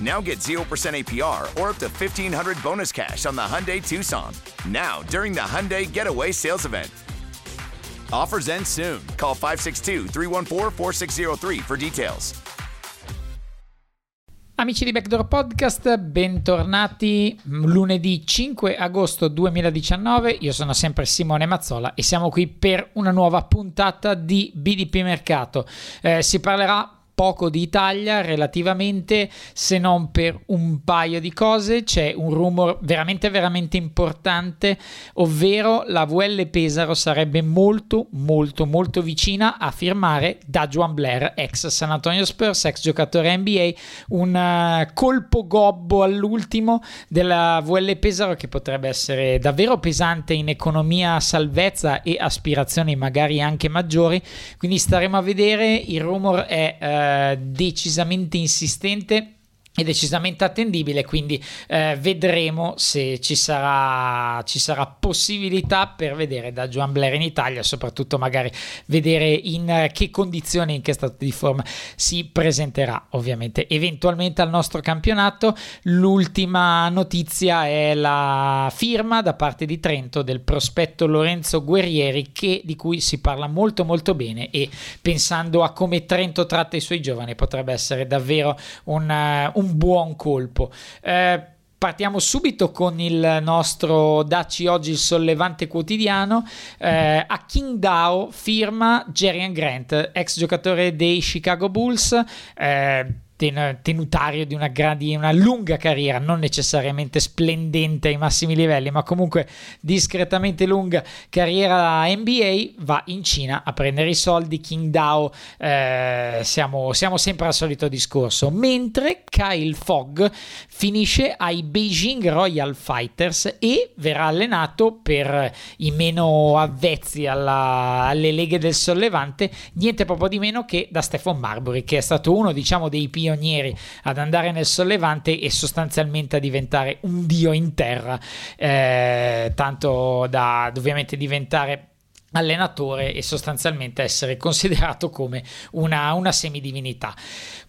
Now get 0% APR or up to 1500 bonus cash on the Hyundai Tucson. Now, during the Hyundai Getaway Sales Event. Offers end soon. Call 562 314 4603 for details. Amici di Backdoor Podcast, bentornati lunedì 5 agosto 2019. Io sono sempre Simone Mazzola e siamo qui per una nuova puntata di BDP Mercato. Eh, si parlerà poco di Italia relativamente, se non per un paio di cose. C'è un rumor veramente, veramente importante, ovvero la VL Pesaro sarebbe molto, molto, molto vicina a firmare da Juan Blair, ex San Antonio Spurs, ex giocatore NBA, un uh, colpo gobbo all'ultimo della VL Pesaro che potrebbe essere davvero pesante in economia, salvezza e aspirazioni magari anche maggiori. Quindi staremo a vedere. Il rumor è uh, decisamente insistente è decisamente attendibile, quindi eh, vedremo se ci sarà, ci sarà possibilità per vedere da Joan Blair in Italia, soprattutto magari vedere in eh, che condizioni, in che stato di forma si presenterà ovviamente eventualmente al nostro campionato. L'ultima notizia è la firma da parte di Trento del prospetto Lorenzo Guerrieri che, di cui si parla molto molto bene e pensando a come Trento tratta i suoi giovani potrebbe essere davvero un, uh, un un buon colpo. Eh, partiamo subito con il nostro Daci Oggi il sollevante quotidiano. Eh, a Qingdao firma Jerian Grant, ex giocatore dei Chicago Bulls. Eh, ten- tenutario di una, di una lunga carriera, non necessariamente splendente ai massimi livelli, ma comunque discretamente lunga carriera NBA, va in Cina a prendere i soldi. King Dao, eh, siamo, siamo sempre al solito discorso. Mentre Kyle Fogg finisce ai Beijing Royal Fighters e verrà allenato per i meno avvezzi alla, alle leghe del sollevante, niente proprio di meno che da Stefan Marbury, che è stato uno diciamo dei pionieri pionieri ad andare nel sollevante e sostanzialmente a diventare un dio in terra, eh, tanto da ovviamente diventare allenatore e sostanzialmente essere considerato come una, una, semidivinità.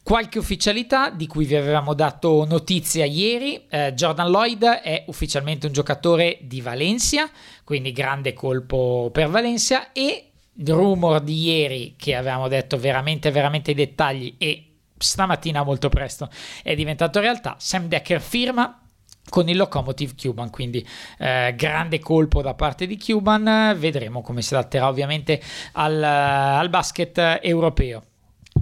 Qualche ufficialità di cui vi avevamo dato notizia ieri, eh, Jordan Lloyd è ufficialmente un giocatore di Valencia, quindi grande colpo per Valencia e rumor di ieri che avevamo detto veramente veramente i dettagli e stamattina molto presto è diventato realtà. Sam Decker firma con il Locomotive Cuban, quindi eh, grande colpo da parte di Cuban, vedremo come si adatterà ovviamente al, al basket europeo.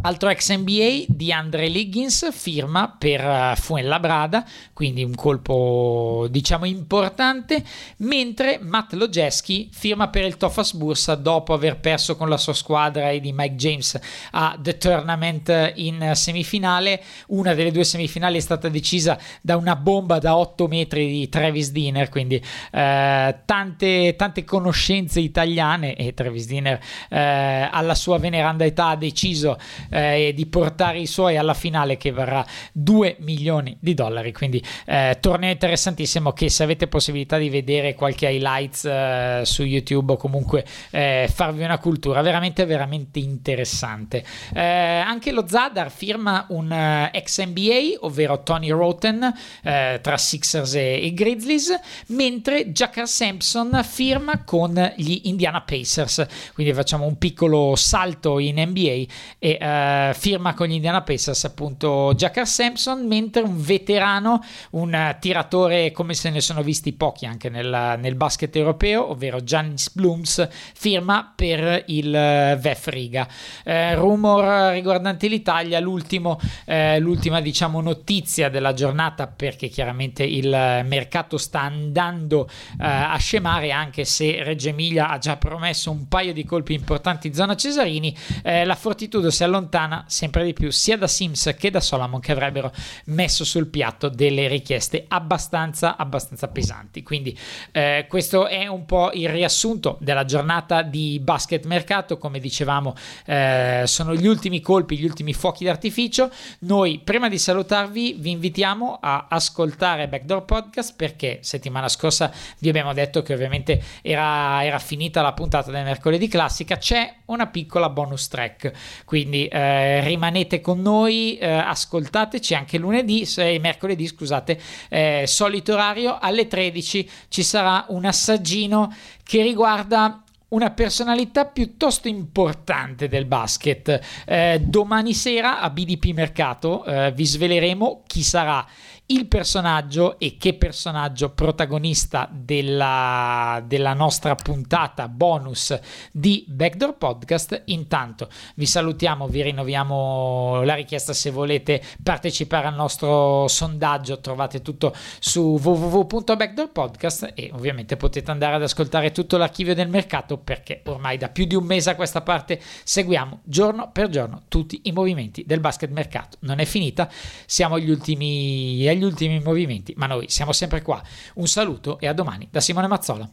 Altro ex NBA di Andre Liggins firma per uh, Fuenlabrada, quindi un colpo diciamo importante, mentre Matt Lojeski firma per il Tofas Bursa dopo aver perso con la sua squadra e di Mike James a The Tournament in semifinale. Una delle due semifinali è stata decisa da una bomba da 8 metri di Travis Dinner, quindi eh, tante, tante conoscenze italiane e Travis Dinner eh, alla sua veneranda età ha deciso eh, e di portare i suoi alla finale che varrà 2 milioni di dollari. Quindi eh, torneo interessantissimo che se avete possibilità di vedere qualche highlights eh, su YouTube o comunque eh, farvi una cultura veramente veramente interessante. Eh, anche lo Zadar firma un uh, ex NBA, ovvero Tony Roten tra Sixers e, e Grizzlies, mentre Jacker Sampson firma con gli Indiana Pacers. Quindi facciamo un piccolo salto in NBA e eh, firma con gli Indiana Pacers appunto Jacker Sampson, mentre un veterano, un tiratore come se ne sono visti pochi anche nel, nel basket europeo, ovvero Giannis Blooms, firma per il VEF Riga. Eh, rumor riguardanti l'Italia, eh, l'ultima diciamo notizia della giornata perché chiaramente il mercato sta andando eh, a scemare anche se Reggio Emilia ha già promesso un paio di colpi importanti in zona Cesarini, eh, la Fortitudo si allontana sempre di più sia da Sims che da Solomon che avrebbero messo sul piatto delle richieste abbastanza, abbastanza pesanti. Quindi eh, questo è un po' il riassunto della giornata di basket mercato, come dicevamo eh, sono gli ultimi colpi, gli ultimi fuochi d'artificio. Noi prima di salutarvi vi invitiamo a ascoltare Backdoor Podcast perché settimana scorsa vi abbiamo detto che ovviamente era, era finita la puntata del mercoledì classica, c'è una piccola bonus track, quindi eh, rimanete con noi, eh, ascoltateci anche lunedì, eh, mercoledì scusate, eh, solito orario alle 13 ci sarà un assaggino che riguarda una personalità piuttosto importante del basket. Eh, domani sera a BDP Mercato eh, vi sveleremo chi sarà il personaggio e che personaggio protagonista della, della nostra puntata bonus di Backdoor Podcast. Intanto vi salutiamo, vi rinnoviamo la richiesta se volete partecipare al nostro sondaggio, trovate tutto su www.backdoorpodcast e ovviamente potete andare ad ascoltare tutto l'archivio del mercato perché ormai da più di un mese a questa parte seguiamo giorno per giorno tutti i movimenti del basket mercato. Non è finita, siamo agli ultimi agli ultimi movimenti, ma noi siamo sempre qua. Un saluto e a domani da Simone Mazzola.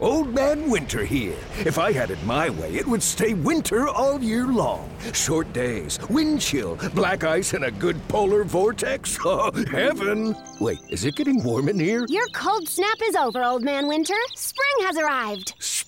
Old Man Winter here. If I had it my way, it would stay winter all year long. Short days, wind chill, black ice, and a good polar vortex. Oh, heaven! Wait, is it getting warm in here? Your cold snap is over, Old Man Winter. Spring has arrived.